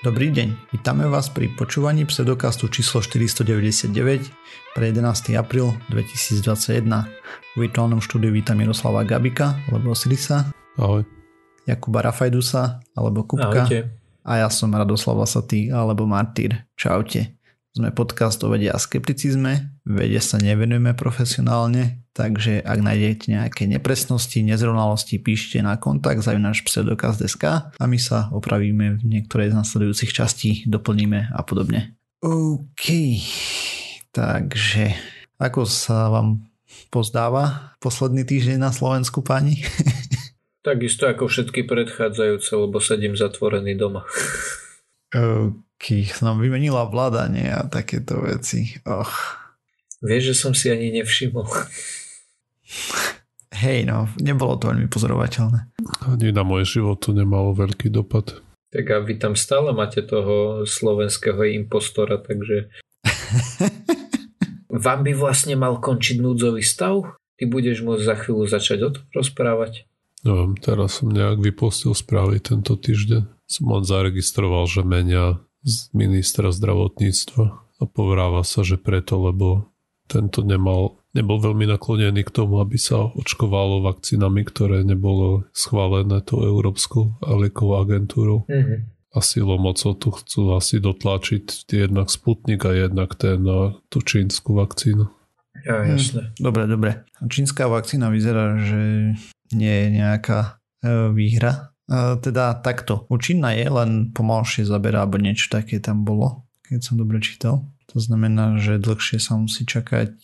Dobrý deň, vítame vás pri počúvaní pseudokastu číslo 499 pre 11. apríl 2021. V virtuálnom štúdiu vítam Jaroslava Gabika, alebo Sirisa. Ahoj. Jakuba Rafajdusa, alebo Kupka. Ahojte. A ja som Radoslav Lasatý, alebo Martýr. Čaute. Sme podcast o vede a skepticizme, vede sa nevenujeme profesionálne, takže ak nájdete nejaké nepresnosti, nezrovnalosti, píšte na kontakt náš pseudokaz.sk a my sa opravíme v niektorej z nasledujúcich častí, doplníme a podobne. OK, takže ako sa vám pozdáva posledný týždeň na Slovensku, pani? Takisto ako všetky predchádzajúce, lebo sedím zatvorený doma. sa nám vymenila vláda, nie? A takéto veci. Och. Vieš, že som si ani nevšimol. Hej, no, nebolo to veľmi pozorovateľné. Ani na môj život to nemalo veľký dopad. Tak a vy tam stále máte toho slovenského impostora, takže... Vám by vlastne mal končiť núdzový stav? Ty budeš môcť za chvíľu začať o tom rozprávať? No, teraz som nejak vypustil správy tento týždeň. Som len zaregistroval, že menia z ministra zdravotníctva a povráva sa, že preto, lebo tento nemal, nebol veľmi naklonený k tomu, aby sa očkovalo vakcínami, ktoré nebolo schválené tou Európskou liekovou agentúrou. Mm-hmm. A silou mocou tu chcú asi dotlačiť jednak Sputnik a jednak ten na tú čínsku vakcínu. Ja, jasne. Hm, dobre, dobre. Čínska vakcína vyzerá, že nie je nejaká e, výhra teda takto. Účinná je, len pomalšie zaberá, alebo niečo také tam bolo, keď som dobre čítal. To znamená, že dlhšie sa musí čakať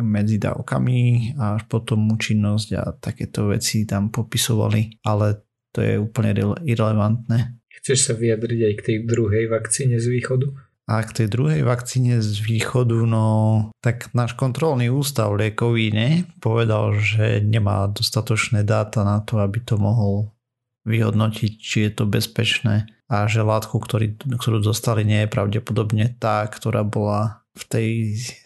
medzi dávkami a až potom účinnosť a takéto veci tam popisovali, ale to je úplne irrelevantné. Chceš sa vyjadriť aj k tej druhej vakcíne z východu? A k tej druhej vakcíne z východu, no tak náš kontrolný ústav liekový ne, povedal, že nemá dostatočné dáta na to, aby to mohol vyhodnotiť, či je to bezpečné a že látku, ktorý, ktorú dostali, nie je pravdepodobne tá, ktorá bola v tej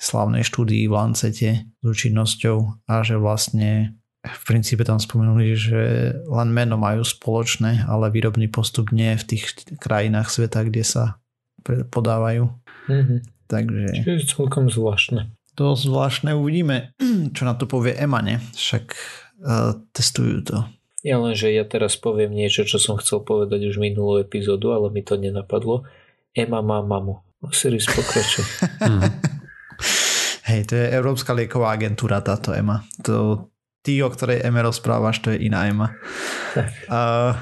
slavnej štúdii v Lancete s účinnosťou a že vlastne v princípe tam spomenuli, že len meno majú spoločné, ale výrobný postup nie v tých krajinách sveta, kde sa podávajú. Mm-hmm. Takže... Čiže je celkom zvláštne. To zvláštne uvidíme, čo na to povie EMA, ne? Však uh, testujú to. Ja len, že ja teraz poviem niečo, čo som chcel povedať už minulú epizódu, ale mi to nenapadlo. Ema má mamu. Osiris pokračuj. hmm. Hej, to je Európska lieková agentúra táto EMA. To, ty, o ktorej EMA rozprávaš, to je iná EMA. Uh,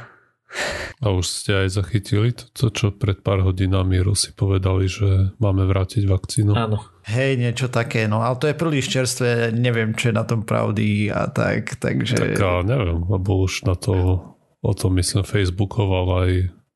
a už ste aj zachytili to, čo pred pár hodinami Rusi povedali, že máme vrátiť vakcínu? Áno. Hej, niečo také, no ale to je príliš čerstvé, neviem, čo je na tom pravdy a tak, takže... Tak a neviem, lebo už na to, o tom myslím, Facebookoval aj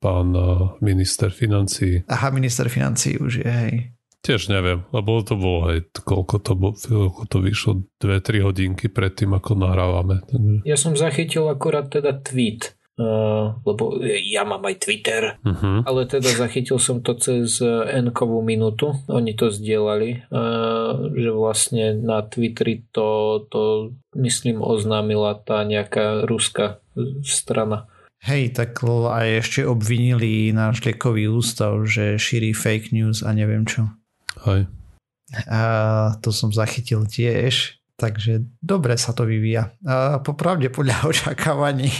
pán minister financí. Aha, minister financí už je, hej. Tiež neviem, lebo to bolo, hej, koľko to, bolo, koľko to vyšlo, 2-3 hodinky pred tým, ako nahrávame. Ja som zachytil akorát teda tweet Uh, lebo ja mám aj Twitter, uh-huh. ale teda zachytil som to cez N-kovú minútu. Oni to zdieľali, uh, že vlastne na Twitteri to, to myslím oznámila tá nejaká ruská strana. Hej, tak aj ešte obvinili náš liekový ústav, že šíri fake news a neviem čo. Hej. A to som zachytil tiež, takže dobre sa to vyvíja. A popravde podľa očakávaní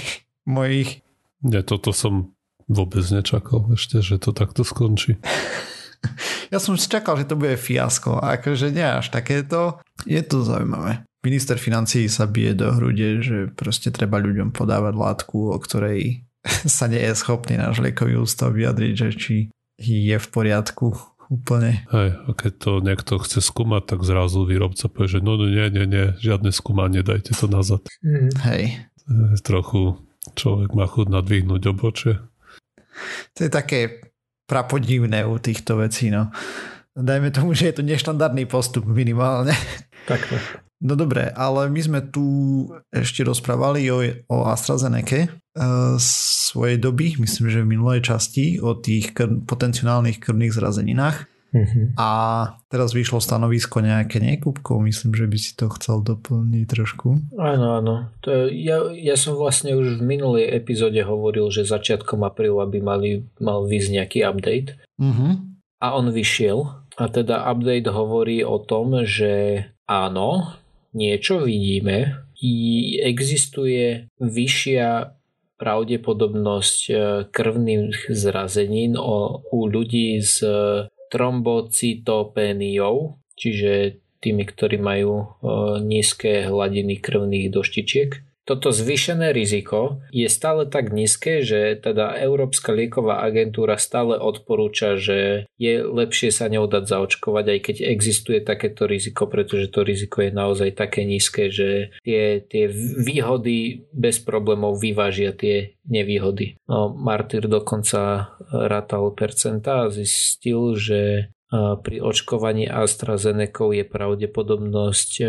mojich. Ja toto som vôbec nečakal ešte, že to takto skončí. ja som čakal, že to bude fiasko. A akože nie až takéto. Je to zaujímavé. Minister financí sa bije do hrude, že proste treba ľuďom podávať látku, o ktorej sa nie je schopný náš liekový ústav vyjadriť, že či je v poriadku úplne. Hej, a keď to niekto chce skúmať, tak zrazu výrobca povie, že no, no nie, nie, nie, žiadne skúmanie, dajte to nazad. Mm. Hej. Trochu Človek má chud nadvihnúť obočie. To je také prapodivné u týchto vecí, no. Dajme tomu, že je to neštandardný postup minimálne. Tak. No dobre, ale my sme tu ešte rozprávali o, o AstraZeneca uh, svojej doby, myslím, že v minulej časti, o tých kr- potenciálnych krvných zrazeninách. Uh-huh. A teraz vyšlo stanovisko nejaké nekúbkov, myslím, že by si to chcel doplniť trošku. Áno, áno. To, ja, ja som vlastne už v minulej epizóde hovoril, že začiatkom apríla by mali, mal vyjsť nejaký update. Uh-huh. A on vyšiel. A teda update hovorí o tom, že áno, niečo vidíme, i existuje vyššia pravdepodobnosť e, krvných zrazenín u ľudí s trombocytopéniou, čiže tými, ktorí majú e, nízke hladiny krvných doštičiek. Toto zvýšené riziko je stále tak nízke, že teda Európska lieková agentúra stále odporúča, že je lepšie sa neudať zaočkovať, aj keď existuje takéto riziko, pretože to riziko je naozaj také nízke, že tie, tie výhody bez problémov vyvážia tie nevýhody. No, Martyr dokonca rátal percenta a zistil, že pri očkovaní AstraZeneca je pravdepodobnosť e,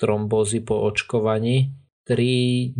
trombózy po očkovaní 3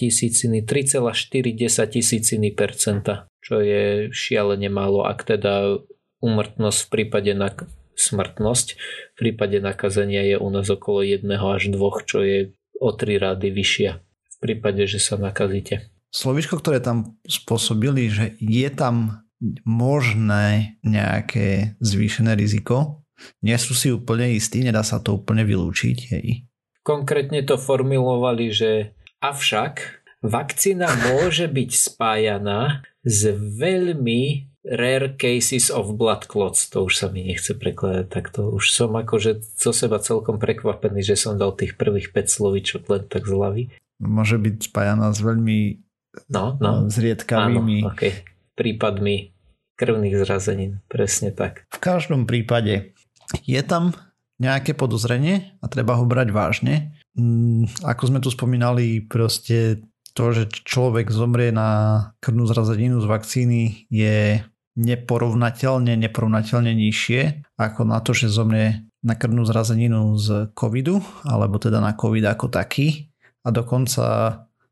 tisíciny, 3,4 tisíciny percenta, čo je šialene málo, ak teda umrtnosť v prípade na smrtnosť v prípade nakazenia je u nás okolo 1 až 2, čo je o 3 rády vyššia v prípade, že sa nakazíte. Slovičko, ktoré tam spôsobili, že je tam možné nejaké zvýšené riziko, nie sú si úplne istí, nedá sa to úplne vylúčiť. Hej. Konkrétne to formulovali, že avšak vakcína môže byť spájaná s veľmi rare cases of blood clots. To už sa mi nechce prekladať takto. Už som akože zo seba celkom prekvapený, že som dal tých prvých 5 slovíčok len tak z hlavy. Môže byť spájaná s veľmi no, no. zriedkavými Áno, okay. prípadmi krvných zrazenín. Presne tak. V každom prípade je tam nejaké podozrenie a treba ho brať vážne. Mm, ako sme tu spomínali, proste to, že človek zomrie na krvnú zrazeninu z vakcíny je neporovnateľne, neporovnateľne nižšie ako na to, že zomrie na krvnú zrazeninu z covidu, alebo teda na covid ako taký. A dokonca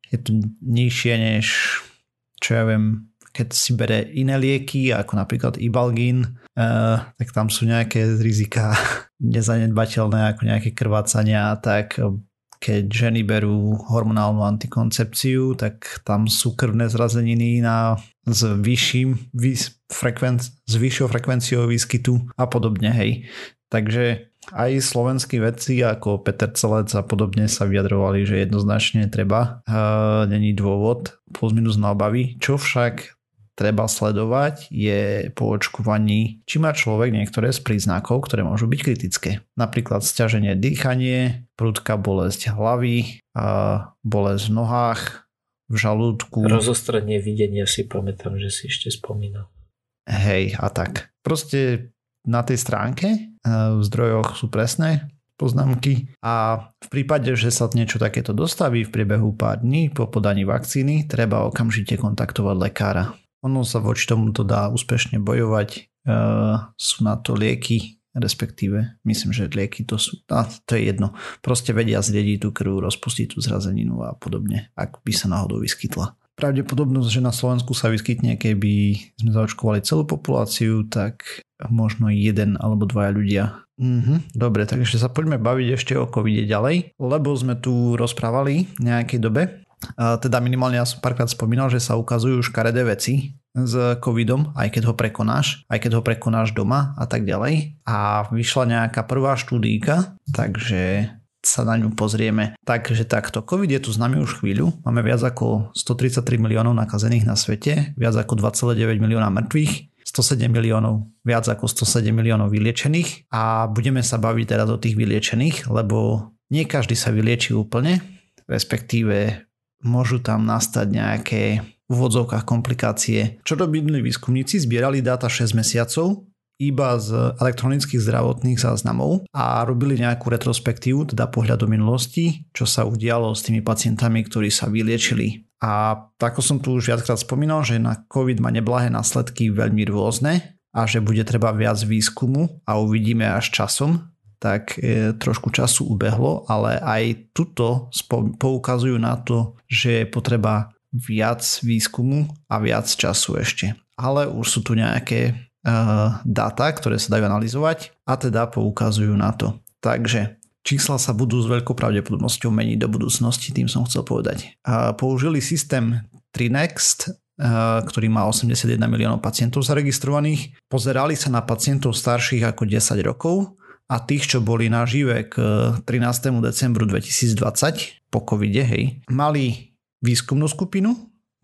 je to nižšie než, čo ja viem, keď si bere iné lieky, ako napríklad Ibalgin, uh, tak tam sú nejaké rizika nezanedbateľné, ako nejaké krvácania, tak keď ženy berú hormonálnu antikoncepciu, tak tam sú krvné zrazeniny na, s, vyšším, vys, frekvenc, s vyššou frekvenciou výskytu a podobne. Hej. Takže aj slovenskí vedci ako Peter Celec a podobne sa vyjadrovali, že jednoznačne treba, uh, není dôvod plus minus na obavy. Čo však treba sledovať je po očkovaní, či má človek niektoré z príznakov, ktoré môžu byť kritické. Napríklad stiaženie dýchanie, prudká bolesť hlavy, a bolesť v nohách, v žalúdku. Rozostranie videnia si pamätám, že si ešte spomínal. Hej, a tak. Proste na tej stránke e, v zdrojoch sú presné poznámky a v prípade, že sa niečo takéto dostaví v priebehu pár dní po podaní vakcíny, treba okamžite kontaktovať lekára. Ono sa voči tomuto dá úspešne bojovať. E, sú na to lieky, respektíve myslím, že lieky to sú, a to je jedno. Proste vedia zriediť tú krv, rozpustiť tú zrazeninu a podobne, ak by sa náhodou vyskytla. Pravdepodobnosť, že na Slovensku sa vyskytne, keby sme zaočkovali celú populáciu, tak možno jeden alebo dvaja ľudia. Mhm, dobre, takže sa poďme baviť ešte o covid ďalej, lebo sme tu rozprávali v nejakej dobe teda minimálne ja som párkrát spomínal, že sa ukazujú škaredé veci s covidom, aj keď ho prekonáš, aj keď ho prekonáš doma a tak ďalej. A vyšla nejaká prvá štúdíka, takže sa na ňu pozrieme. Takže takto, COVID je tu s nami už chvíľu. Máme viac ako 133 miliónov nakazených na svete, viac ako 2,9 milióna mŕtvych, 107 miliónov, viac ako 107 miliónov vyliečených a budeme sa baviť teraz o tých vyliečených, lebo nie každý sa vylieči úplne, respektíve môžu tam nastať nejaké úvodzovkách komplikácie. Čo robili výskumníci? Zbierali dáta 6 mesiacov iba z elektronických zdravotných záznamov a robili nejakú retrospektívu, teda pohľad do minulosti, čo sa udialo s tými pacientami, ktorí sa vyliečili. A ako som tu už viackrát spomínal, že na COVID má neblahé následky veľmi rôzne a že bude treba viac výskumu a uvidíme až časom, tak e, trošku času ubehlo, ale aj tuto poukazujú na to, že je potreba viac výskumu a viac času ešte. Ale už sú tu nejaké dáta, ktoré sa dajú analyzovať a teda poukazujú na to. Takže čísla sa budú s veľkou pravdepodobnosťou meniť do budúcnosti, tým som chcel povedať. A použili systém Trinext, ktorý má 81 miliónov pacientov zaregistrovaných. Pozerali sa na pacientov starších ako 10 rokov a tých, čo boli nažive k 13. decembru 2020 po covide, hej, mali výskumnú skupinu,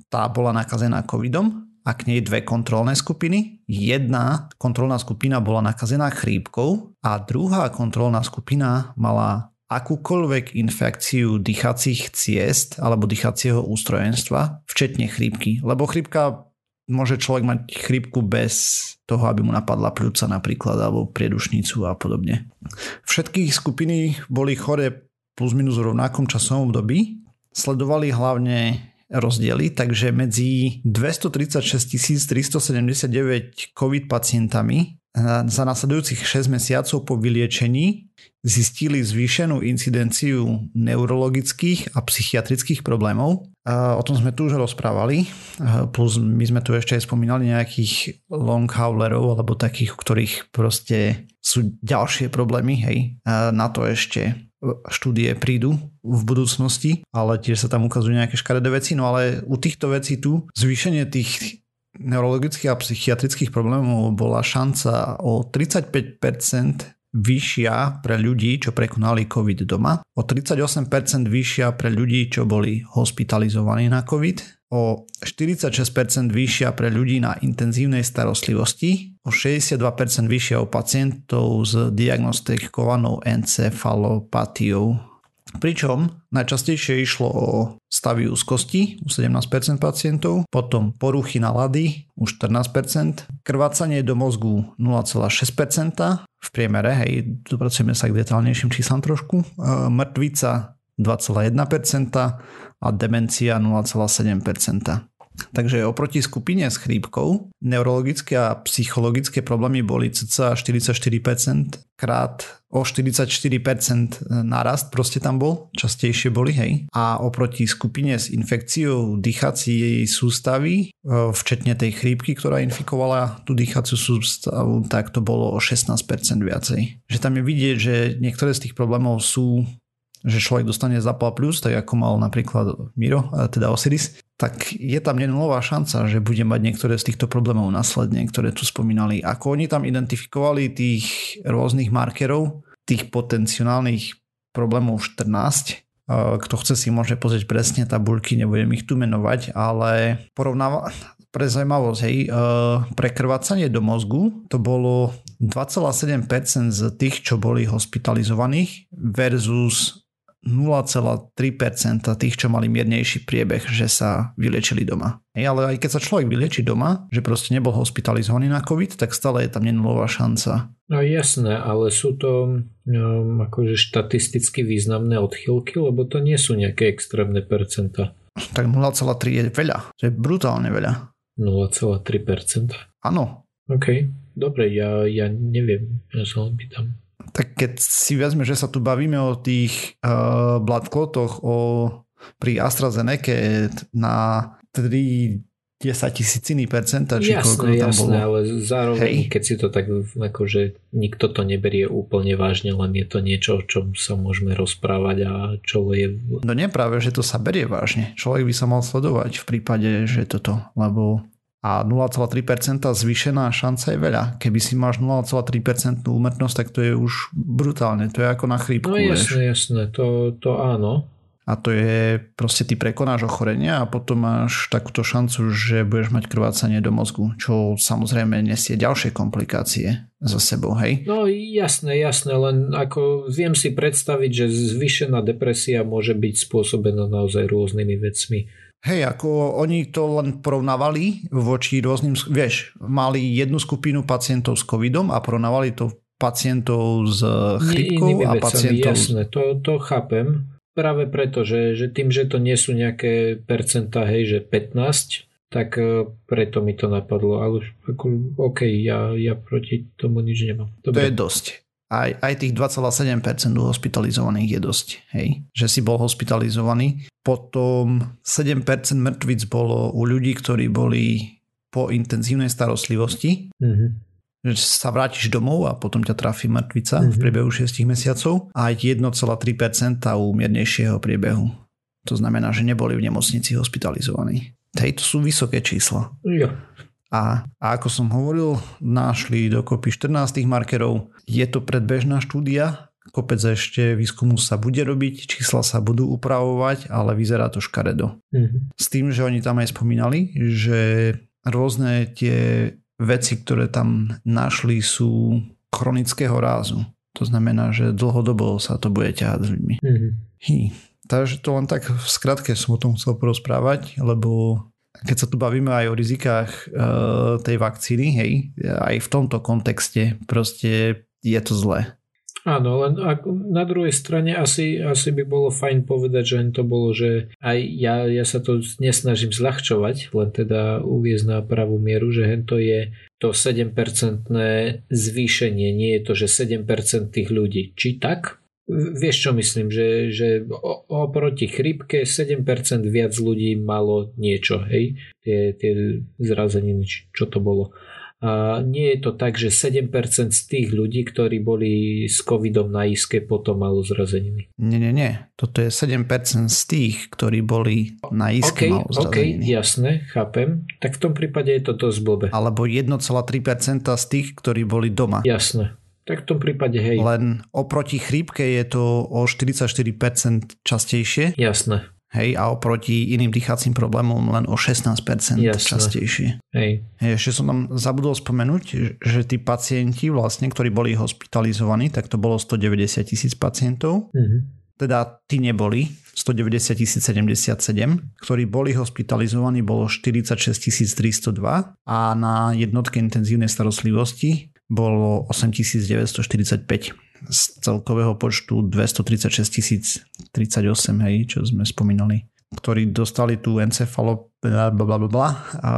tá bola nakazená covidom a k nej dve kontrolné skupiny. Jedna kontrolná skupina bola nakazená chrípkou a druhá kontrolná skupina mala akúkoľvek infekciu dýchacích ciest alebo dýchacieho ústrojenstva, včetne chrípky. Lebo chrípka môže človek mať chrípku bez toho, aby mu napadla pľúca napríklad alebo priedušnicu a podobne. Všetky skupiny boli chore plus minus v rovnakom časovom období. Sledovali hlavne rozdiely, takže medzi 236 379 COVID pacientami za nasledujúcich 6 mesiacov po vyliečení zistili zvýšenú incidenciu neurologických a psychiatrických problémov. O tom sme tu už rozprávali, eh, plus my sme tu ešte aj spomínali nejakých long haulerov alebo takých, u ktorých proste sú ďalšie problémy, hej. Na to ešte štúdie prídu v budúcnosti, ale tiež sa tam ukazujú nejaké škaredé veci, no ale u týchto vecí tu zvýšenie tých neurologických a psychiatrických problémov bola šanca o 35% vyššia pre ľudí, čo prekonali COVID doma, o 38% vyššia pre ľudí, čo boli hospitalizovaní na COVID o 46% vyššia pre ľudí na intenzívnej starostlivosti, o 62% vyššia u pacientov s diagnostikovanou encefalopatiou. Pričom najčastejšie išlo o stavy úzkosti u 17% pacientov, potom poruchy nálady u 14%, krvácanie do mozgu 0,6% v priemere, hej, dopracujeme sa k detálnejším číslam trošku, e, mŕtvica 2,1% a demencia 0,7%. Takže oproti skupine s chrípkou neurologické a psychologické problémy boli cca 44% krát o 44% narast proste tam bol, častejšie boli, hej. A oproti skupine s infekciou dýchacej sústavy, e, včetne tej chrípky, ktorá infikovala tú dýchaciu sústavu, tak to bolo o 16% viacej. Že tam je vidieť, že niektoré z tých problémov sú že človek dostane Zapal plus, tak ako mal napríklad Miro, teda Osiris, tak je tam nenulová šanca, že bude mať niektoré z týchto problémov následne, ktoré tu spomínali. Ako oni tam identifikovali tých rôznych markerov, tých potenciálnych problémov 14, kto chce si môže pozrieť presne tabuľky, nebudem ich tu menovať, ale porovnáva, pre zaujímavosť, hej, pre krvácanie do mozgu to bolo 2,7% z tých, čo boli hospitalizovaných versus 0,3% tých, čo mali miernejší priebeh, že sa vyliečili doma. Hej, ale aj keď sa človek vylieči doma, že proste nebol hospitalizovaný na COVID, tak stále je tam nenulová šanca. No jasné, ale sú to um, akože štatisticky významné odchylky, lebo to nie sú nejaké extrémne percenta. Tak 0,3 je veľa, to je brutálne veľa. 0,3%? Áno. OK, dobre, ja, ja neviem, ja sa len pýtam tak keď si vezme, že sa tu bavíme o tých uh, blood clotoch, o, pri AstraZeneca na 3 10 tisíciny percenta, či jasné, koľko tam jasné, bolo. ale zároveň, Hej. keď si to tak, akože nikto to neberie úplne vážne, len je to niečo, o čom sa môžeme rozprávať a čo je... No nie práve, že to sa berie vážne. Človek by sa mal sledovať v prípade, že toto, lebo a 0,3% zvýšená šanca je veľa. Keby si máš 0,3% úmrtnosť, tak to je už brutálne. To je ako na chrípku. No jasné, jasné, to, to áno. A to je proste ty prekonáš ochorenia a potom máš takúto šancu, že budeš mať krvácanie do mozgu, čo samozrejme nesie ďalšie komplikácie za sebou, hej? No jasné, jasné, len ako viem si predstaviť, že zvýšená depresia môže byť spôsobená naozaj rôznymi vecmi Hej, ako oni to len porovnávali voči rôznym, vieš, mali jednu skupinu pacientov s covidom a porovnávali to pacientov s chrypkou a pacientov... Jasné, to, to chápem. Práve preto, že, že tým, že to nie sú nejaké percentá, hej, že 15, tak e, preto mi to napadlo. Ale ako, OK, ja, ja proti tomu nič nemám. Dobre. To je dosť aj, aj tých 2,7% hospitalizovaných je dosť, hej, že si bol hospitalizovaný. Potom 7% mŕtvic bolo u ľudí, ktorí boli po intenzívnej starostlivosti. Mm-hmm. že sa vrátiš domov a potom ťa trafí mŕtvica mm-hmm. v Mhm. priebehu 6 mesiacov a 1,3% u miernejšieho priebehu. To znamená, že neboli v nemocnici hospitalizovaní. Hej, to sú vysoké čísla. Jo. A, a ako som hovoril, našli dokopy 14 markerov. Je to predbežná štúdia, kopec ešte výskumu sa bude robiť, čísla sa budú upravovať, ale vyzerá to škaredo. Mhm. S tým, že oni tam aj spomínali, že rôzne tie veci, ktoré tam našli sú chronického rázu. To znamená, že dlhodobo sa to bude ťahať s ľuďmi. Mhm. Hý. Takže to len tak v skratke som o tom chcel porozprávať, lebo keď sa tu bavíme aj o rizikách e, tej vakcíny, hej, aj v tomto kontexte proste je to zlé. Áno, len ak, na druhej strane asi, asi by bolo fajn povedať, že to bolo, že aj ja, ja sa to nesnažím zľahčovať, len teda uviezť na pravú mieru, že to je to 7% zvýšenie, nie je to, že 7% tých ľudí. Či tak? Vieš čo myslím, že, že oproti chrypke 7% viac ľudí malo niečo, hej? Tie, tie zrazeniny, čo to bolo. A nie je to tak, že 7% z tých ľudí, ktorí boli s covidom na iske, potom malo zrazeniny. Nie, nie, nie. Toto je 7% z tých, ktorí boli na OK, iske malo OK, zrazeniny. jasné, chápem. Tak v tom prípade je to dosť blbé. Alebo 1,3% z tých, ktorí boli doma. Jasné. Tak v tom prípade hej. Len oproti chrípke je to o 44% častejšie, Jasné. hej, a oproti iným dýchacím problémom len o 16% Jasné. častejšie. Hej. Hej, ešte som tam zabudol spomenúť, že tí pacienti vlastne, ktorí boli hospitalizovaní, tak to bolo 190 tisíc pacientov, Mhm. teda tí neboli, 190 077, ktorí boli hospitalizovaní, bolo 46 302 a na jednotke intenzívnej starostlivosti bolo 8945 z celkového počtu 236 038, hej, čo sme spomínali ktorí dostali tú encefalo bla, a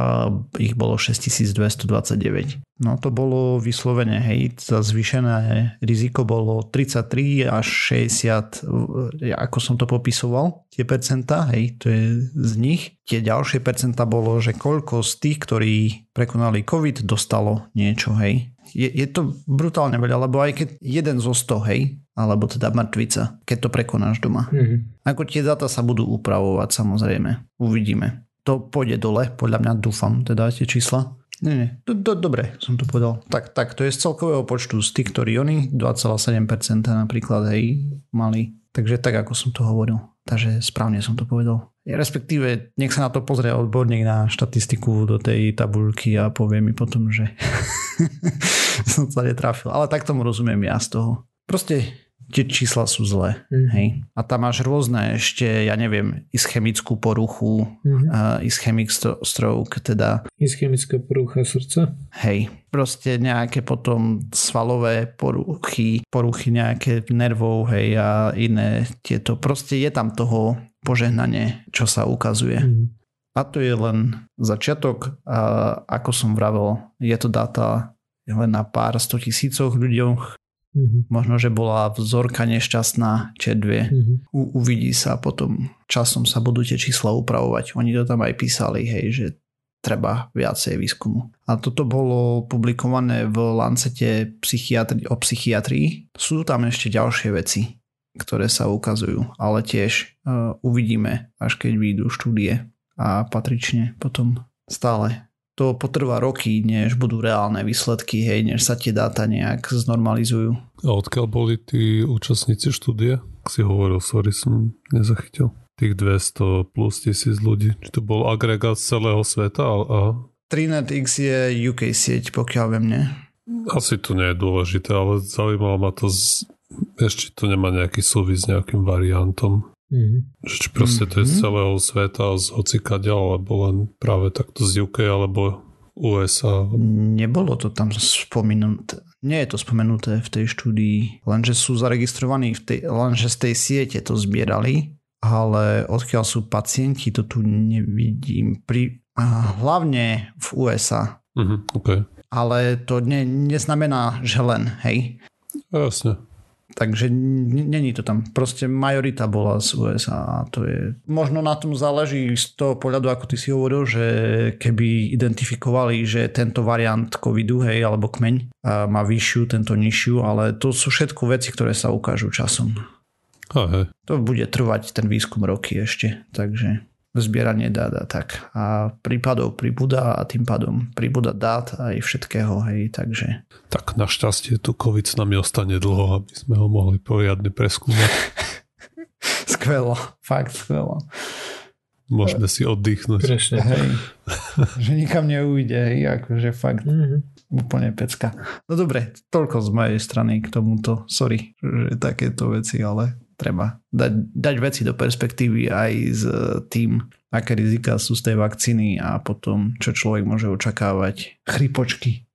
ich bolo 6229. No to bolo vyslovene, hej, za zvýšené riziko bolo 33 až 60, ja, ako som to popisoval, tie percentá, hej, to je z nich. Tie ďalšie percentá bolo, že koľko z tých, ktorí prekonali COVID, dostalo niečo, hej. Je, je to brutálne veľa, lebo aj keď jeden zo 100, hej, alebo teda mŕtvica, keď to prekonáš doma. Mhm. Ako tie dáta sa budú upravovať samozrejme. Uvidíme. To pôjde dole, podľa mňa dúfam, teda tie čísla. Nie, nie. Do, do, dobre, som to povedal. Tak, tak, to je z celkového počtu z tých, ktorí oni 2,7% napríklad, hej, mali. Takže tak, ako som to hovoril. Takže správne som to povedal. Respektíve, nech sa na to pozrie odborník na štatistiku do tej tabulky a povie mi potom, že som sa netrafil. Ale tak tomu rozumiem ja z toho. Proste tie čísla sú zlé. Mhm. Hej. A tam máš rôzne ešte, ja neviem, ischemickú poruchu, Mhm. uh, ischemic stro- stroke, teda Ischemická porucha srdca. hej, proste nejaké potom svalové poruchy, poruchy nejaké nervov, hej, a iné tieto. Proste je tam toho požehnanie, čo sa ukazuje. Mhm. A to je len začiatok a ako som vravel, je to data len na pár sto tisícoch ľuďoch. Mhm. Možno, že bola vzorka nešťastná, či dve. Mhm. U, uvidí sa potom, časom sa budú tie čísla upravovať. Oni to tam aj písali, hej, že treba viacej výskumu. A toto bolo publikované v Lancete psychiatri- o psychiatrii. Sú tam ešte ďalšie veci, ktoré sa ukazujú, ale tiež uh, uvidíme, až keď vyjdú štúdie a patrične potom stále to potrvá roky, než budú reálne výsledky, hej, než sa tie dáta nejak znormalizujú. A odkiaľ boli tí účastníci štúdie? Ak si hovoril, sorry, som nezachytil. Tých 200 plus tisíc ľudí. Či to bol agregát z celého sveta? A, a TriNetX je UK sieť, pokiaľ viem, nie? asi to nie je dôležité, ale zaujímalo ma to z... Ešte to nemá nejaký súvis s nejakým variantom. Mhm. Že či proste to je z Mhm. celého sveta, z hocikaďa, alebo len práve takto z UK, alebo USA. Nebolo to tam spomenuté. Nie je to spomenuté v tej štúdii, lenže sú zaregistrovaní, v tej, lenže z tej siete to zbierali, ale odkiaľ sú pacienti, to tu nevidím. Pri, hlavne v USA. Mhm, OK. Ale to ne, neznamená, že len, hej. Jasne. Takže není to tam. Proste majorita bola z USA a to je... Možno na tom záleží z toho pohľadu, ako ty si hovoril, že keby identifikovali, že tento variant covidu, hej, alebo kmeň má vyššiu, tento nižšiu, ale to sú všetko veci, ktoré sa ukážu časom. Aha. To bude trvať ten výskum roky ešte, takže zbieranie dát a tak. A prípadov pribúda a tým pádom pribúda dát aj všetkého, hej, takže... Tak našťastie tu COVID s nami ostane dlho, aby sme ho mohli poriadne preskúmať. skvelo, fakt skvelo. Môžeme si oddychnúť. Presne. Hej, že nikam neujde, hej, akože fakt mm-hmm. úplne pecka. No dobre, toľko z mojej strany k tomuto. Sorry, že takéto veci, ale treba dať, dať veci do perspektívy aj s tým, aké rizika sú z tej vakcíny a potom, čo človek môže očakávať. Chrypočky.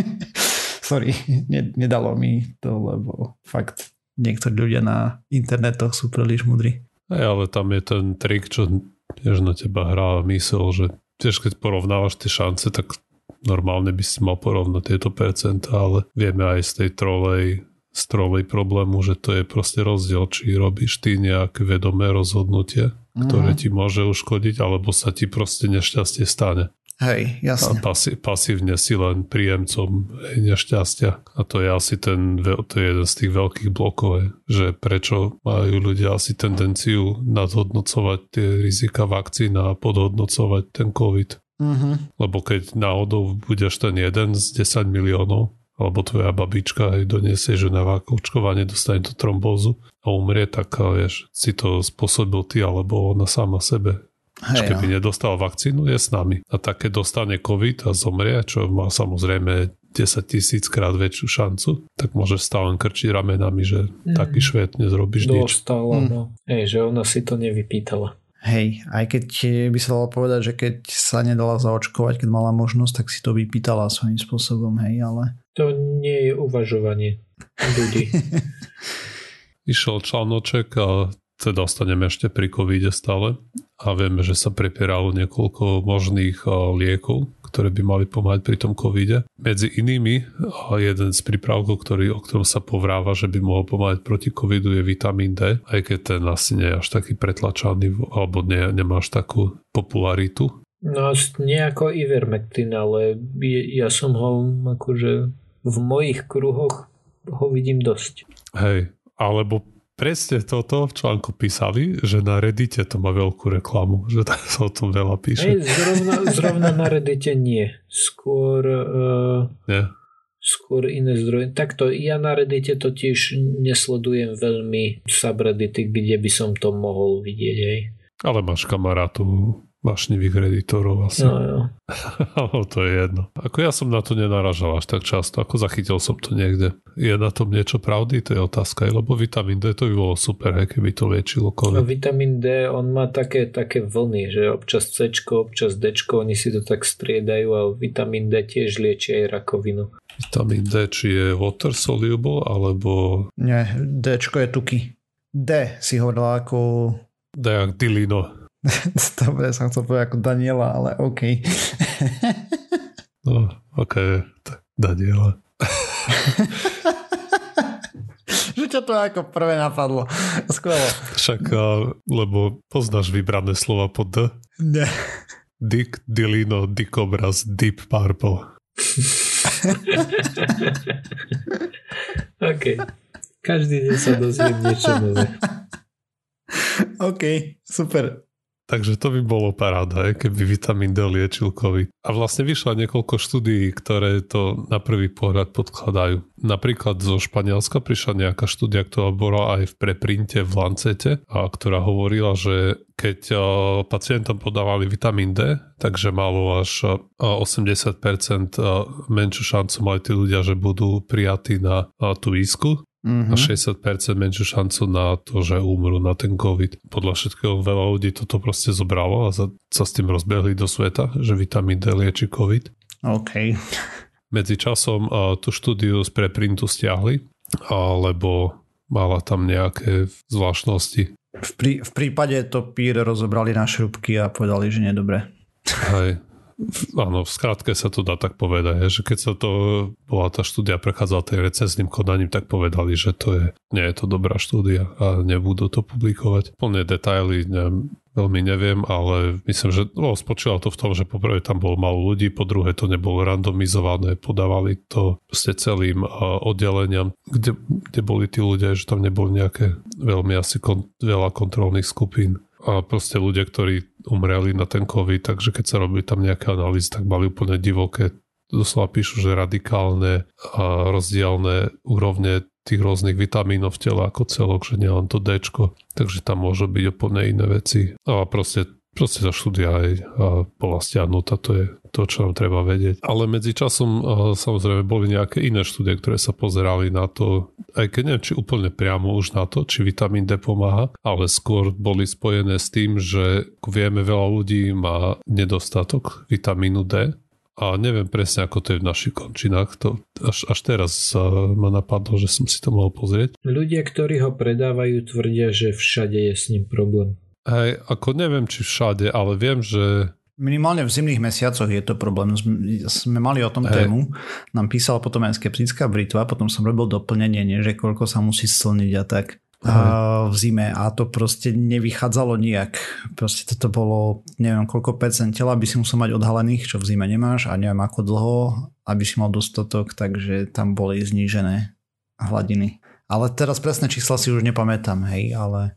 Sorry, ne, nedalo mi to, lebo fakt niektorí ľudia na internetoch sú príliš mudrí. Aj, ale tam je ten trik, čo tiež na teba hrá mysel, že tiež keď porovnávaš tie šance, tak normálne by si mal porovnať tieto percentá, ale vieme aj z tej trolej strolej problému, že to je proste rozdiel, či robíš ty nejaké vedomé rozhodnutie, ktoré mm. ti môže uškodiť, alebo sa ti proste nešťastie stane. Hej, jasne. A pasi, pasívne si len príjemcom nešťastia. A to je asi ten, to je jeden z tých veľkých blokov, že prečo majú ľudia asi tendenciu nadhodnocovať tie rizika vakcín a podhodnocovať ten COVID. Mm-hmm. Lebo keď náhodou budeš ten jeden z 10 miliónov, alebo tvoja babička aj doniesie, že na očkovanie dostane tú trombózu a umrie, tak vieš, si to spôsobil ty alebo ona sama sebe. Hej, keby no. nedostal vakcínu, je s nami. A také dostane COVID a zomrie, čo má samozrejme 10 tisíc krát väčšiu šancu, tak môže stále len krčiť ramenami, že mm. taký švet nezrobíš Dostala, nič. Dostala, mm. no. Hej, že ona si to nevypýtala. Hej, aj keď by sa dalo povedať, že keď sa nedala zaočkovať, keď mala možnosť, tak si to vypýtala svojím spôsobom, hej, ale... To nie je uvažovanie ľudí. Išiel článoček a teda ostaneme ešte pri covide stále a vieme, že sa prepieralo niekoľko možných liekov, ktoré by mali pomáhať pri tom covide. Medzi inými jeden z prípravkov, ktorý, o ktorom sa povráva, že by mohol pomáhať proti covidu je vitamín D, aj keď ten asi nie je až taký pretlačaný alebo nie, nemá až takú popularitu. No nejako Ivermectin, ale ja som ho akože v mojich kruhoch ho vidím dosť. Hej, alebo presne toto v článku písali, že na Reddite to má veľkú reklamu, že tam sa o tom veľa píše. Hey, zrovna, zrovna na Reddite nie. Skôr... Uh, nie? Skôr iné zdroje. Takto, ja na Reddite totiž nesledujem veľmi subreddity, kde by som to mohol vidieť. Hej. Ale máš kamarátu vášnivých editorov asi. No, jo. Ale to je jedno. Ako ja som na to nenaražal až tak často, ako zachytil som to niekde. Je na tom niečo pravdy? To je otázka, lebo vitamín D to by bolo super, he, keby to liečilo COVID. No, vitamín D, on má také, také vlny, že občas C, občas D, oni si to tak striedajú a vitamín D tiež lieči aj rakovinu. Vitamín D, či je water soluble, alebo... Nie, D je tuky. D si hovorila ako... D jak dilino. Dobre, som chcel povedať ako Daniela, ale OK. no, OK, Daniela. že ťa to ako prvé napadlo. Skvelé. Však, lebo poznáš vybrané slova pod D? Ne. Dick, Dilino, Dickobraz, Deep Purple. OK. Každý deň sa dozviem niečo nové. OK, super. Takže to by bolo paráda, keby vitamín D liečil COVID. A vlastne vyšlo niekoľko štúdií, ktoré to na prvý pohľad podkladajú. Napríklad zo Španielska prišla nejaká štúdia, ktorá bola aj v preprinte v Lancete, a ktorá hovorila, že keď pacientom podávali vitamín D, takže malo až 80% menšiu šancu mali tí ľudia, že budú prijatí na tú výsku mm-hmm. a 60% menšiu šancu na to, že umrú na ten COVID. Podľa všetkého veľa ľudí toto proste zobralo a sa, sa s tým rozbehli do sveta, že vitamín D lieči COVID. OK. Medzi časom uh, tú štúdiu z preprintu stiahli, lebo mala tam nejaké zvláštnosti. V, prí, v prípade to pír rozobrali na šrubky a povedali, že nedobre. Hej, áno, v skratke sa to dá tak povedať, že keď sa to bola tá štúdia prechádzala tým recezným konaním, tak povedali, že to je, nie je to dobrá štúdia a nebudú to publikovať. Plne detaily neviem, veľmi neviem, ale myslím, že no, spočívalo to v tom, že poprvé tam bolo málo ľudí, po druhé to nebolo randomizované, podávali to proste celým oddeleniam, kde, kde boli tí ľudia, že tam neboli nejaké veľmi asi kon, veľa kontrolných skupín a proste ľudia, ktorí umreli na ten COVID, takže keď sa robili tam nejaké analýzy, tak mali úplne divoké doslova píšu, že radikálne a rozdielne úrovne tých rôznych vitamínov v tele ako celok, že nielen to D, takže tam môžu byť úplne iné veci. A proste proste tá štúdia aj bola stiahnutá, to je to, čo nám treba vedieť. Ale medzi časom samozrejme boli nejaké iné štúdie, ktoré sa pozerali na to, aj keď neviem, či úplne priamo už na to, či vitamín D pomáha, ale skôr boli spojené s tým, že vieme, veľa ľudí má nedostatok vitamínu D a neviem presne, ako to je v našich končinách. To až, až teraz ma napadlo, že som si to mohol pozrieť. Ľudia, ktorí ho predávajú, tvrdia, že všade je s ním problém. Hej, ako neviem, či všade, ale viem, že Minimálne v zimných mesiacoch je to problém. Sme mali o tom hey. tému. Nám písala potom aj skeptická britva, potom som robil doplnenie, nie, že koľko sa musí slniť a tak a v zime a to proste nevychádzalo nijak. Proste toto bolo neviem koľko percent tela by si musel mať odhalených, čo v zime nemáš a neviem ako dlho, aby si mal dostatok, takže tam boli znížené hladiny. Ale teraz presné čísla si už nepamätám, hej, ale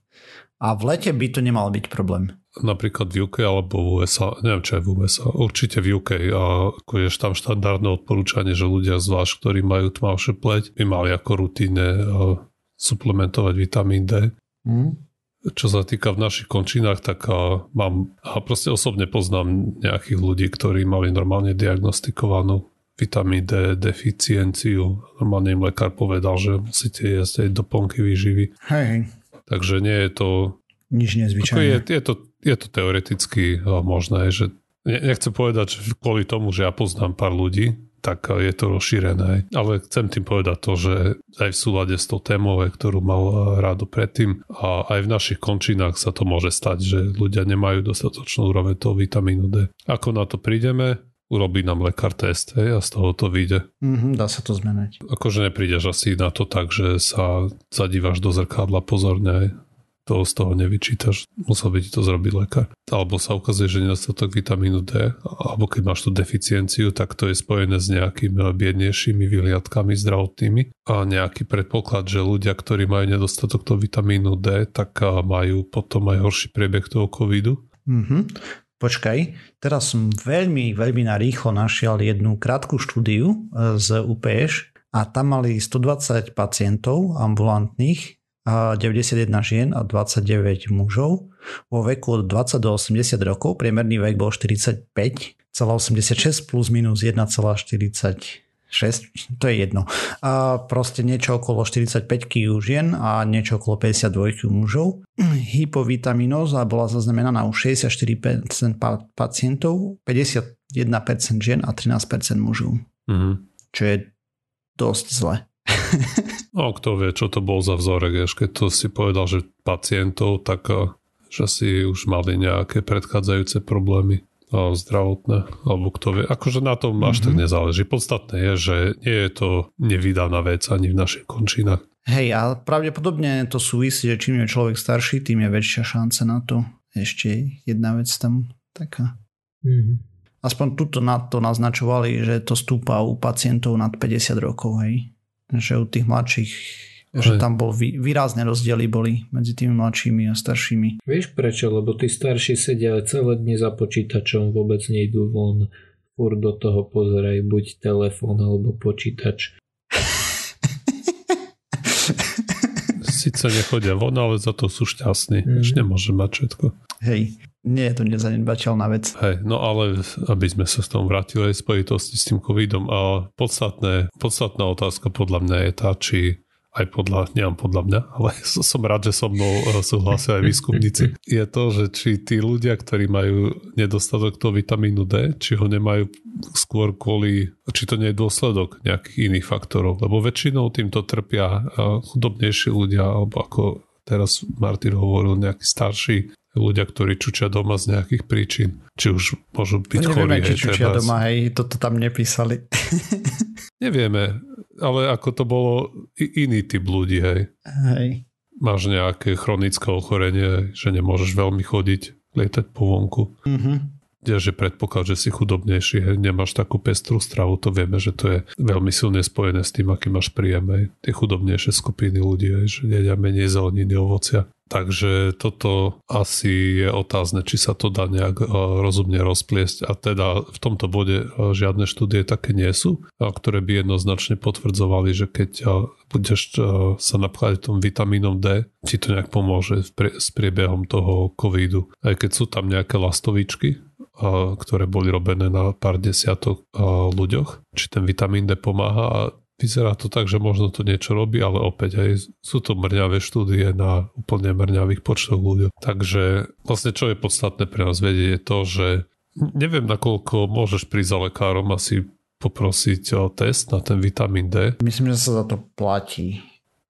a v lete by to nemal byť problém. Napríklad v UK alebo v USA, neviem čo je v USA, určite v UK a ako je tam štandardné odporúčanie, že ľudia zvlášť, ktorí majú tmavšie pleť, by mali ako rutine suplementovať vitamín D. Mm. Čo sa týka v našich končinách, tak a, mám a proste osobne poznám nejakých ľudí, ktorí mali normálne diagnostikovanú vitamín D deficienciu. Normálne im lekár povedal, že musíte jesť aj doplnky výživy. Hej. Takže nie je to... Nič nezvyčajné. Je, je, to, je to teoreticky možné, že nechcem povedať, že kvôli tomu, že ja poznám pár ľudí, tak je to rozšírené. Ale chcem tým povedať to, že aj v súlade s tou témou, ktorú mal rádo predtým a aj v našich končinách sa to môže stať, že ľudia nemajú dostatočnú úroveň toho vitamínu D. Ako na to prídeme? Urobí nám lekár test hej, a z toho to vyjde. Mm-hmm, dá sa to zmeniť. Akože neprídeš asi na to tak, že sa zadívaš do zrkadla pozorne aj to z toho nevyčítaš, musel by ti to zrobiť lekár. Alebo sa ukazuje, že nedostatok vitamínu D, alebo keď máš tú deficienciu, tak to je spojené s nejakými biednejšími vyhliadkami zdravotnými a nejaký predpoklad, že ľudia, ktorí majú nedostatok toho vitamínu D, tak majú potom aj horší priebeh toho covidu. Mm-hmm. Počkaj, teraz som veľmi, veľmi narýchlo našiel jednu krátku štúdiu e, z UPŠ a tam mali 120 pacientov ambulantných, 91 žien a 29 mužov vo veku od 20 do 80 rokov. Priemerný vek bol 45,86 plus minus 1,40 6, to je jedno. A proste niečo okolo 45 u žien a niečo okolo 52 u mužov. Hypovitaminóza bola zaznamenaná u 64% pacientov, 51% žien a 13% mužov. Mm-hmm. Čo je dosť zle. no, kto vie, čo to bol za vzorek, keď to si povedal, že pacientov, tak eh, že si už mali nejaké predchádzajúce problémy zdravotné, alebo kto vie. Akože na tom až mm-hmm. tak mhm. nezáleží. Podstatné je, že nie je to nevydaná vec ani v našich končinách. Hej, ale pravdepodobne to súvisí, že čím je človek starší, tým je väčšia šanca na to. Ešte jedna vec tam taká. Mm-hmm. Aspoň tuto na to naznačovali, že to stúpa u pacientov nad 50 rokov, hej. Že u tých mladších že tam bol výrazné rozdiely boli medzi tými mladšími a staršími. Vieš prečo? Lebo tí starší sedia celé dni za počítačom, vôbec nejdú von, fur do toho pozeraj buď telefón alebo počítač. Sice nechodia von, ale za to sú šťastní. Mm. Už nemôže mať všetko. Hej, nie je to nezanedbateľná vec. Hej, no ale aby sme sa s tom vrátili aj spojitosti s tým covidom a podstatné, podstatná otázka podľa mňa je tá, či aj podľa, neviem podľa mňa, ale som rád, že so mnou eh, súhlasia aj výskumníci, je to, že či tí ľudia, ktorí majú nedostatok toho vitamínu D, či ho nemajú skôr kvôli, či to nie je dôsledok nejakých iných faktorov, lebo väčšinou týmto trpia eh, chudobnejší ľudia, alebo ako teraz Martin hovoril, nejakí starší ľudia, ktorí čučia doma z nejakých príčin. Či už môžu byť Nevieme, chorí. či hej, čučia doma, hej, toto tam nepísali. Nevieme, ale ako to bolo i- iný typ ľudí, hej. hej. Máš nejaké chronické ochorenie, že nemôžeš veľmi chodiť, lietať po vonku. Mhm. Tiež je predpoklad, že si chudobnejší, nemáš takú pestrú stravu, to vieme, že to je veľmi silne spojené s tým, aký máš príjem, hej. Tie chudobnejšie skupiny ľudí, hej, že jedia menej zeleniny, ovocia. Takže toto asi je otázne, či sa to dá nejak uh, rozumne rozpliesť a teda v tomto bode uh, žiadne štúdie také nie sú, ktoré by jednoznačne potvrdzovali, že keď uh, budeš sa napchať tom vitamínom D, ti to nejak pomôže s priebehom toho covidu. Aj keď sú tam nejaké lastovičky, ktoré boli robené na pár desiatok ľuďoch, či ten vitamín D pomáha a vyzerá to tak, že možno to niečo robí, ale opäť aj sú to mrňavé štúdie na úplne mrňavých počtoch ľudí. Takže vlastne čo je podstatné pre nás vedieť je to, že neviem nakoľko môžeš prísť za lekárom asi poprosiť o test na ten vitamín D. Myslím, že sa za to platí.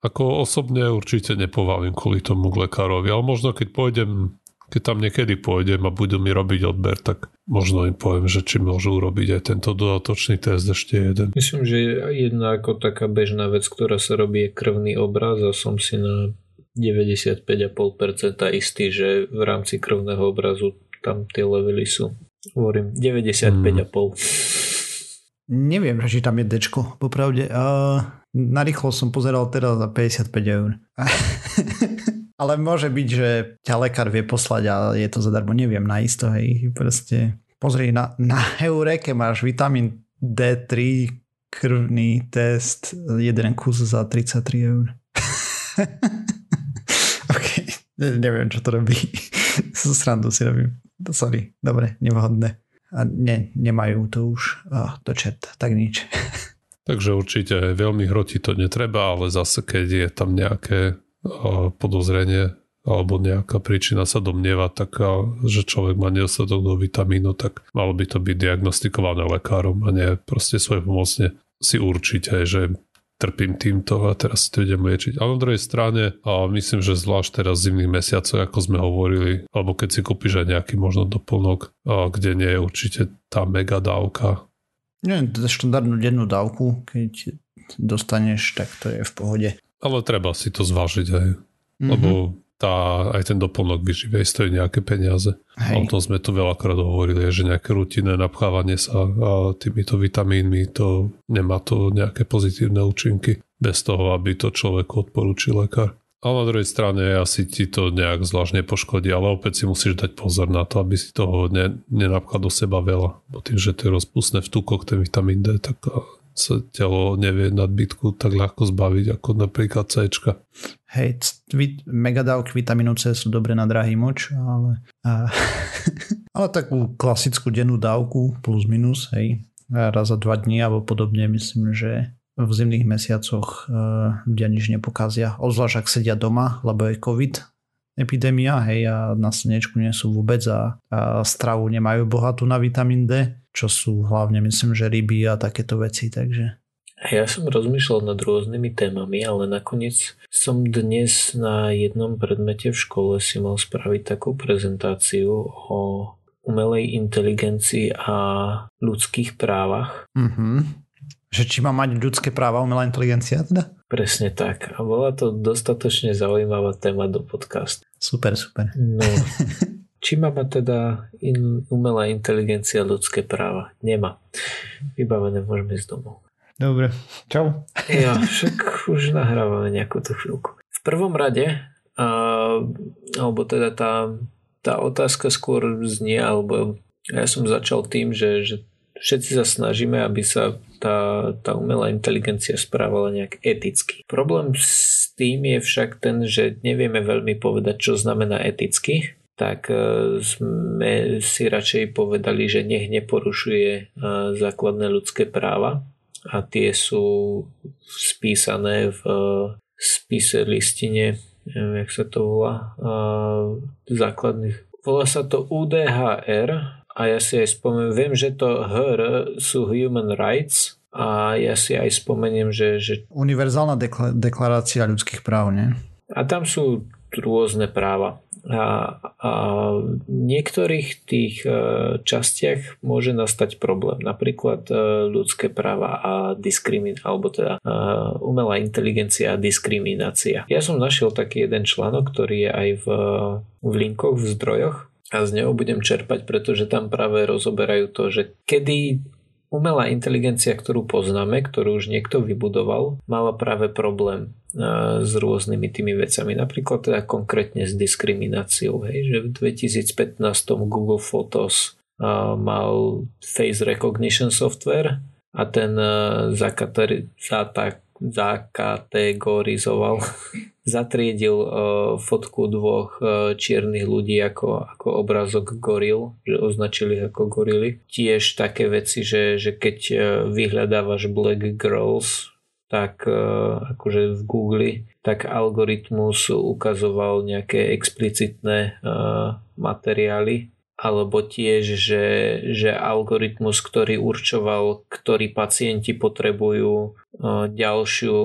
Ako osobne určite nepovalím kvôli tomu k lekárovi, ale možno keď pôjdem keď tam niekedy pôjdem a budú mi robiť odber, tak možno im poviem, že či môžu urobiť aj tento dodatočný test ešte jeden. Myslím, že jedna ako taká bežná vec, ktorá sa robí je krvný obraz a som si na 95,5% istý, že v rámci krvného obrazu tam tie levely sú. Hovorím 95,5. Neviem, či tam je dečko, popravde. Uh, narýchlo som pozeral teraz za 55 eur. Ale môže byť, že ťa lekár vie poslať a je to zadarmo, neviem, na isto, hej, proste pozri, na, na Eureke máš vitamín D3, krvný test, jeden kus za 33 eur. ok, neviem, čo to robí. Srandu si robím. Sorry, dobre, nevhodné. A ne, nemajú to už. Oh, to čert, tak nič. Takže určite veľmi hrotiť to netreba, ale zase keď je tam nejaké podozrenie alebo nejaká príčina sa domnieva taká, že človek má nedostatok do vitamínu, tak malo by to byť diagnostikované lekárom a nie proste svoje pomocne si určiť, hej, že trpím týmto a teraz si to idem liečiť. Ale na druhej strane, a myslím, že zvlášť teraz v zimných mesiacoch, ako sme hovorili, alebo keď si kúpiš aj nejaký možno doplnok, kde nie je určite tá mega dávka. Nie, štandardnú dennú dávku, keď dostaneš, tak to je v pohode. Ale treba si to zvážiť aj, mm-hmm. lebo tá, aj ten doplnok vyživej stojí nejaké peniaze. Hej. O tom sme tu veľakrát hovorili, že nejaké rutinné napchávanie sa a týmito vitamínmi, to nemá to nejaké pozitívne účinky bez toho, aby to človeku odporúčil lekár. Ale na druhej strane asi ti to nejak zvlášť nepoškodí, ale opäť si musíš dať pozor na to, aby si toho ne, nenapchal do seba veľa. Bo tým, že to je rozpustné v tukoch, ten vitamín D, tak sa telo nevie nadbytku tak ľahko zbaviť ako napríklad C. Hej, megadávky vitamínu C sú dobre na drahý moč, ale, a, ale takú klasickú dennú dávku plus minus, hej, raz za dva dní alebo podobne, myslím, že v zimných mesiacoch ľudia nič nepokazia. Ozvlášť ak sedia doma, lebo je COVID epidémia, hej, a na slnečku nie sú vôbec a, a stravu nemajú bohatú na vitamín D, čo sú hlavne, myslím, že ryby a takéto veci, takže... Ja som rozmýšľal nad rôznymi témami, ale nakoniec som dnes na jednom predmete v škole si mal spraviť takú prezentáciu o umelej inteligencii a ľudských právach. Mm-hmm. Že či má mať ľudské práva umelá inteligencia teda? Presne tak. A bola to dostatočne zaujímavá téma do podcastu. Super, super. No. Či má mať teda in, umelá inteligencia ľudské práva? Nemá. Vybavené, môžeme ísť domov. Dobre, čau. Ja, však už nahrávame nejakú tú chvíľku. V prvom rade, a, alebo teda tá, tá otázka skôr znie, alebo ja som začal tým, že, že všetci sa snažíme, aby sa tá, tá umelá inteligencia správala nejak eticky. Problém s tým je však ten, že nevieme veľmi povedať, čo znamená eticky, tak sme si radšej povedali, že nech neporušuje základné ľudské práva a tie sú spísané v spise listine, neviem, jak sa to volá, základných. Volá sa to UDHR a ja si aj spomeniem, viem, že to HR sú Human Rights a ja si aj spomeniem, že... že... Univerzálna dekla- deklarácia ľudských práv, nie? A tam sú rôzne práva. a, a v niektorých tých e, častiach môže nastať problém. Napríklad e, ľudské práva a diskriminácia, alebo teda e, umelá inteligencia a diskriminácia. Ja som našiel taký jeden článok, ktorý je aj v, v linkoch, v zdrojoch a z neho budem čerpať, pretože tam práve rozoberajú to, že kedy umelá inteligencia, ktorú poznáme, ktorú už niekto vybudoval, mala práve problém s rôznymi tými vecami. Napríklad teda konkrétne s diskrimináciou. Hej, že v 2015 Google Photos mal face recognition software a ten zakategorizoval, zatriedil fotku dvoch čiernych ľudí ako, ako obrazok goril, že označili ako gorily. Tiež také veci, že, že keď vyhľadávaš black girls tak akože v Google, tak algoritmus ukazoval nejaké explicitné materiály alebo tiež, že, že algoritmus, ktorý určoval, ktorí pacienti potrebujú e, ďalšiu,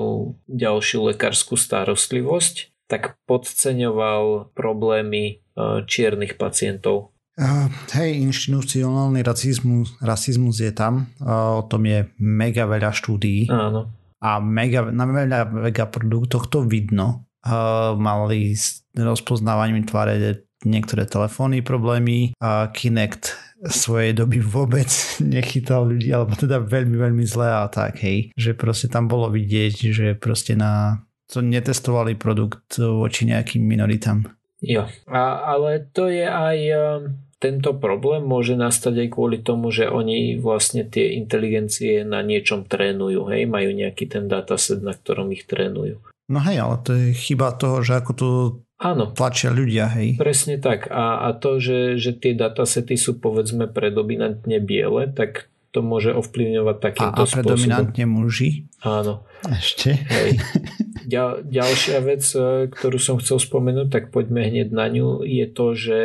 ďalšiu lekárskú starostlivosť, tak podceňoval problémy čiernych pacientov. Uh, hej, inštitucionálny rasizmus, rasizmus je tam, uh, o tom je mega veľa štúdií. Áno a mega, na mega, mega produktoch to vidno. Uh, mali s rozpoznávaním tváre niektoré telefónne problémy a Kinect svojej doby vôbec nechytal ľudí, alebo teda veľmi, veľmi zle a tak, hej. Že proste tam bolo vidieť, že proste na to netestovali produkt voči nejakým minoritám. Jo, a, ale to je aj tento problém môže nastať aj kvôli tomu, že oni vlastne tie inteligencie na niečom trénujú, hej, majú nejaký ten dataset, na ktorom ich trénujú. No hej, ale to je chyba toho, že ako to Áno. tlačia ľudia, hej. Presne tak. A, a to, že, že tie datasety sú povedzme predominantne biele, tak to môže ovplyvňovať takýmto a, a predominantne spôsobom. muži? Áno. Ešte? Hej. Ďal, ďalšia vec, e, ktorú som chcel spomenúť, tak poďme hneď na ňu, je to, že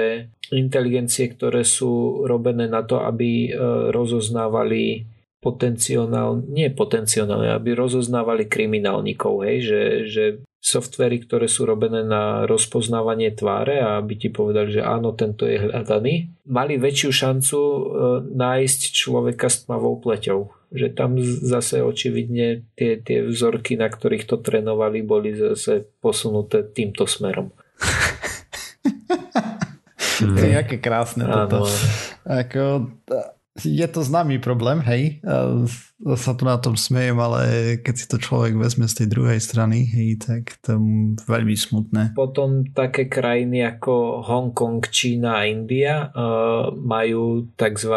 inteligencie, ktoré sú robené na to, aby e, rozoznávali potenciál, nie potenciálne, aby rozoznávali kriminálnikov, hej, že, že softvery, ktoré sú robené na rozpoznávanie tváre a aby ti povedali, že áno, tento je hľadaný, mali väčšiu šancu e, nájsť človeka s tmavou pleťou že tam zase očividne tie, tie vzorky, na ktorých to trénovali, boli zase posunuté týmto smerom. to je aké krásne toto. Ako, je to známy problém, hej. Sa tu na tom smejem, ale keď si to človek vezme z tej druhej strany, hej, tak to veľmi smutné. Potom také krajiny ako Hongkong, Čína a India uh, majú tzv.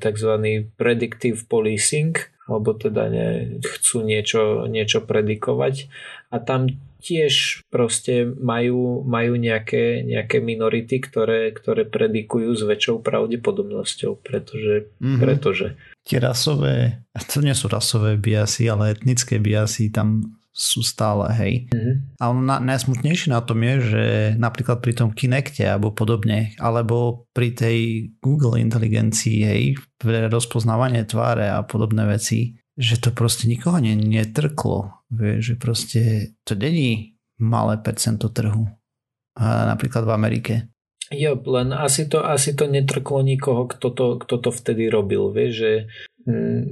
tzv. predictive policing, alebo teda ne, chcú niečo, niečo predikovať a tam tiež proste majú, majú nejaké, nejaké minority, ktoré, ktoré predikujú s väčšou pravdepodobnosťou, pretože, mm-hmm. pretože. Tie rasové, to nie sú rasové biasy, ale etnické biasy tam sú stále, hej. Mm-hmm. A na, najsmutnejšie na tom je, že napríklad pri tom Kinecte alebo podobne, alebo pri tej Google inteligencii, hej, pre rozpoznávanie tváre a podobné veci, že to proste nikoho netrklo že proste to není malé percento trhu. A napríklad v Amerike. Jo, len asi to, asi to netrklo nikoho, kto to, kto to vtedy robil. Vieš, že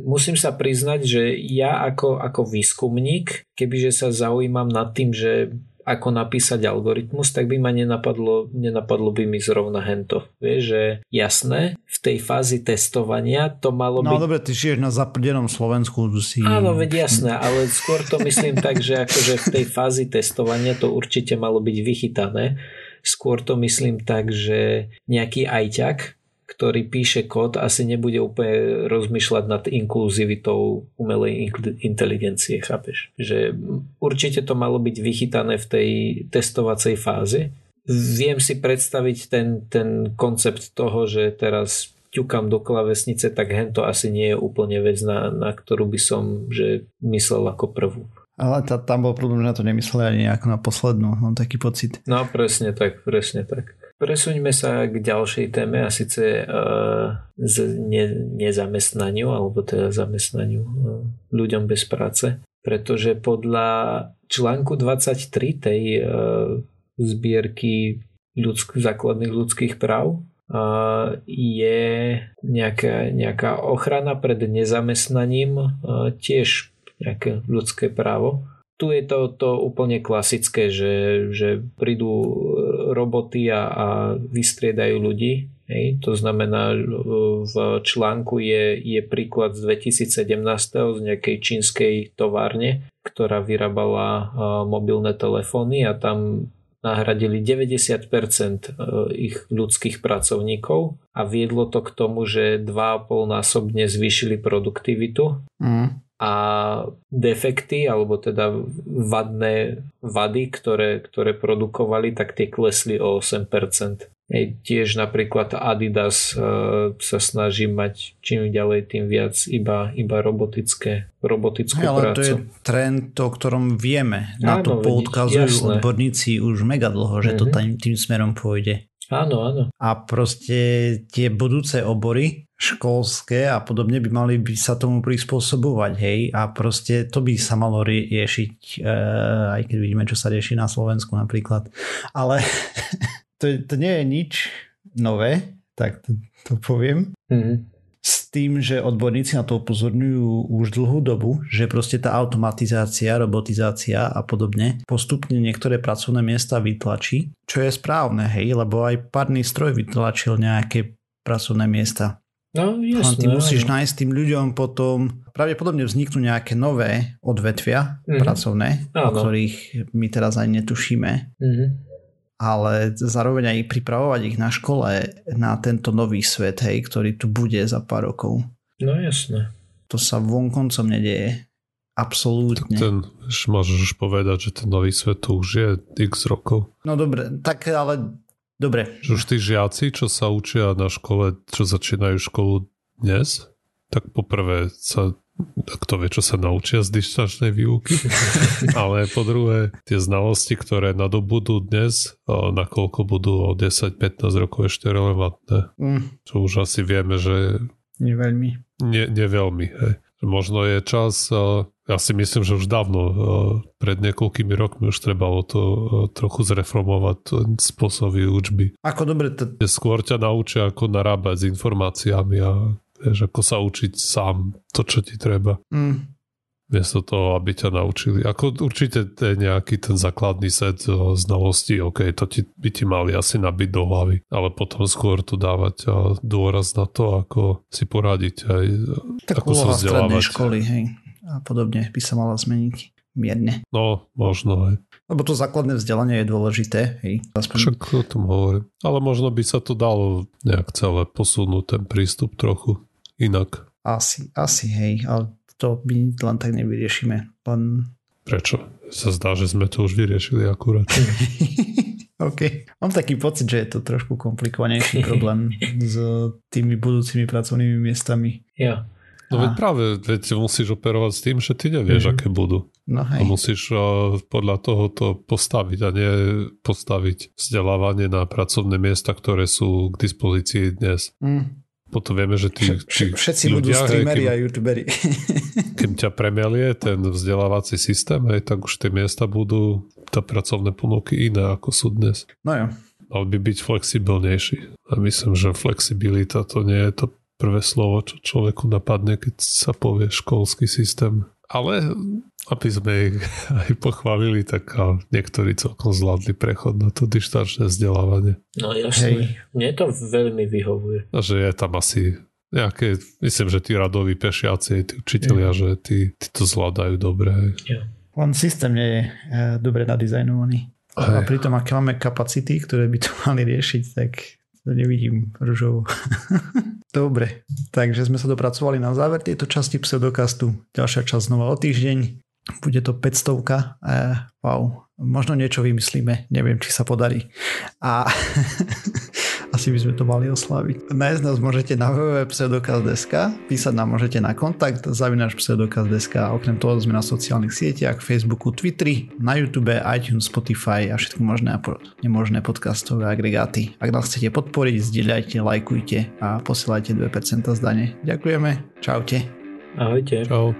musím sa priznať, že ja ako, ako výskumník, kebyže sa zaujímam nad tým, že ako napísať algoritmus, tak by ma nenapadlo, nenapadlo by mi zrovna hento. Vieš, že jasné, v tej fázi testovania to malo no, byť... No dobre, ty žiješ na zaprdenom Slovensku. Si... Áno, veď jasné, ale skôr to myslím tak, že akože v tej fázi testovania to určite malo byť vychytané. Skôr to myslím tak, že nejaký ajťak, ktorý píše kód, asi nebude úplne rozmýšľať nad inkluzivitou umelej inteligencie, chápeš? Že určite to malo byť vychytané v tej testovacej fáze. Viem si predstaviť ten, ten koncept toho, že teraz ťukám do klavesnice, tak hento asi nie je úplne vec, na, na ktorú by som že myslel ako prvú. Ale tá, tam bol problém, že na to nemysleli ani ako na poslednú, mám taký pocit. No presne tak, presne tak. Presuňme sa k ďalšej téme a síce uh, z ne, nezamestnaniu alebo teda zamestnaniu uh, ľuďom bez práce, pretože podľa článku 23 tej uh, zbierky ľudsk- základných ľudských práv je nejaká, nejaká ochrana pred nezamestnaním tiež nejaké ľudské právo. Tu je to, to úplne klasické, že, že prídu roboty a, a vystriedajú ľudí. Hej. To znamená, v článku je, je príklad z 2017 z nejakej čínskej továrne, ktorá vyrábala mobilné telefóny a tam nahradili 90% e, ich ľudských pracovníkov a viedlo to k tomu, že 2,5 násobne zvýšili produktivitu mm. A defekty alebo teda vadné vady, ktoré, ktoré produkovali, tak tie klesli o 8%. Hej, tiež napríklad Adidas uh, sa snaží mať čím ďalej tým viac iba, iba robotické, robotickú hey, ale prácu. to je trend, o ktorom vieme. Na Áno, to poudkazujú jasné. odborníci už mega dlho, že mm-hmm. to tým, tým smerom pôjde. Áno, áno. A proste tie budúce obory školské a podobne by mali by sa tomu prispôsobovať, hej, a proste to by sa malo riešiť, e, aj keď vidíme, čo sa rieši na Slovensku napríklad. Ale to, to nie je nič nové, tak to, to poviem. Mm-hmm. S tým, že odborníci na to upozorňujú už dlhú dobu, že proste tá automatizácia, robotizácia a podobne postupne niektoré pracovné miesta vytlačí, čo je správne, hej, lebo aj párny stroj vytlačil nejaké pracovné miesta. No, jasné, ty musíš no. nájsť tým ľuďom potom, pravdepodobne vzniknú nejaké nové odvetvia mm-hmm. pracovné, Áno. o ktorých my teraz aj netušíme. Mm-hmm ale zároveň aj pripravovať ich na škole na tento nový svet, hej, ktorý tu bude za pár rokov. No jasné. To sa vonkoncom nedieje. Absolútne. Tak ten, môžeš už povedať, že ten nový svet tu už je x rokov. No dobre, tak ale dobre. Že už tí žiaci, čo sa učia na škole, čo začínajú školu dnes, tak poprvé sa kto vie, čo sa naučia z dištančnej výuky. Ale po druhé, tie znalosti, ktoré nadobudú dnes, nakoľko budú o 10-15 rokov ešte relevantné. Mm. Čo už asi vieme, že... Neveľmi. Nie, neveľmi, hej. Možno je čas, ja si myslím, že už dávno, pred niekoľkými rokmi už trebalo to trochu zreformovať spôsoby učby. Ako dobre to... Skôr ťa naučia, ako narábať s informáciami a Vieš, ako sa učiť sám to, čo ti treba. Mm. Miesto toho, aby ťa naučili. Ako určite je nejaký ten základný set znalostí, ok, to ti, by ti mali asi nabiť do hlavy, ale potom skôr tu dávať dôraz na to, ako si poradiť aj tak ako sa vzdelávať. školy, hej, a podobne by sa mala zmeniť mierne. No, možno aj. Lebo to základné vzdelanie je dôležité, hej. Aspoň... Však o tom hovorím. Ale možno by sa to dalo nejak celé posunúť ten prístup trochu inak. Asi, asi, hej, ale to my len tak nevyriešime. Len... Prečo? Sa zdá, že sme to už vyriešili akurát. OK. Mám taký pocit, že je to trošku komplikovanejší problém s tými budúcimi pracovnými miestami. Ja. No veď práve, veď musíš operovať s tým, že ty nevieš, mm-hmm. aké budú. No hej. A musíš uh, podľa toho to postaviť a nie postaviť vzdelávanie na pracovné miesta, ktoré sú k dispozícii dnes. Mm potom vieme, že tí, tí Všetci ľudia, budú streamery a youtuberi. Keď ťa premelie ten vzdelávací systém, hej, tak už tie miesta budú tá pracovné ponuky iné, ako sú dnes. No jo. Mal by byť flexibilnejší. A myslím, že flexibilita to nie je to prvé slovo, čo človeku napadne, keď sa povie školský systém. Ale aby sme ich aj pochválili, tak niektorí celkom zvládli prechod na to dištančné vzdelávanie. No jasne, Hej. mne to veľmi vyhovuje. A že je tam asi nejaké, myslím, že tí radoví pešiaci, tí učiteľia, že tí, tí to zvládajú dobre. Ja. Len systém nie je e, dobre nadizajnovaný. A pritom, aké máme kapacity, ktoré by to mali riešiť, tak to nevidím ružovo. Dobre, takže sme sa dopracovali na záver tejto časti pseudokastu. Ďalšia časť znova o týždeň. Bude to 500. E, wow, možno niečo vymyslíme, neviem, či sa podarí. A asi by sme to mali oslaviť. Nájsť nás môžete na www.pseudokaz.sk, písať nám môžete na kontakt zavináš pseudokaz.sk a okrem toho sme na sociálnych sieťach, Facebooku, Twitteri, na YouTube, iTunes, Spotify a všetko možné a nemožné podcastové agregáty. Ak nás chcete podporiť, zdieľajte, lajkujte a posielajte 2% zdane. Ďakujeme, čaute. Ahojte. Čau.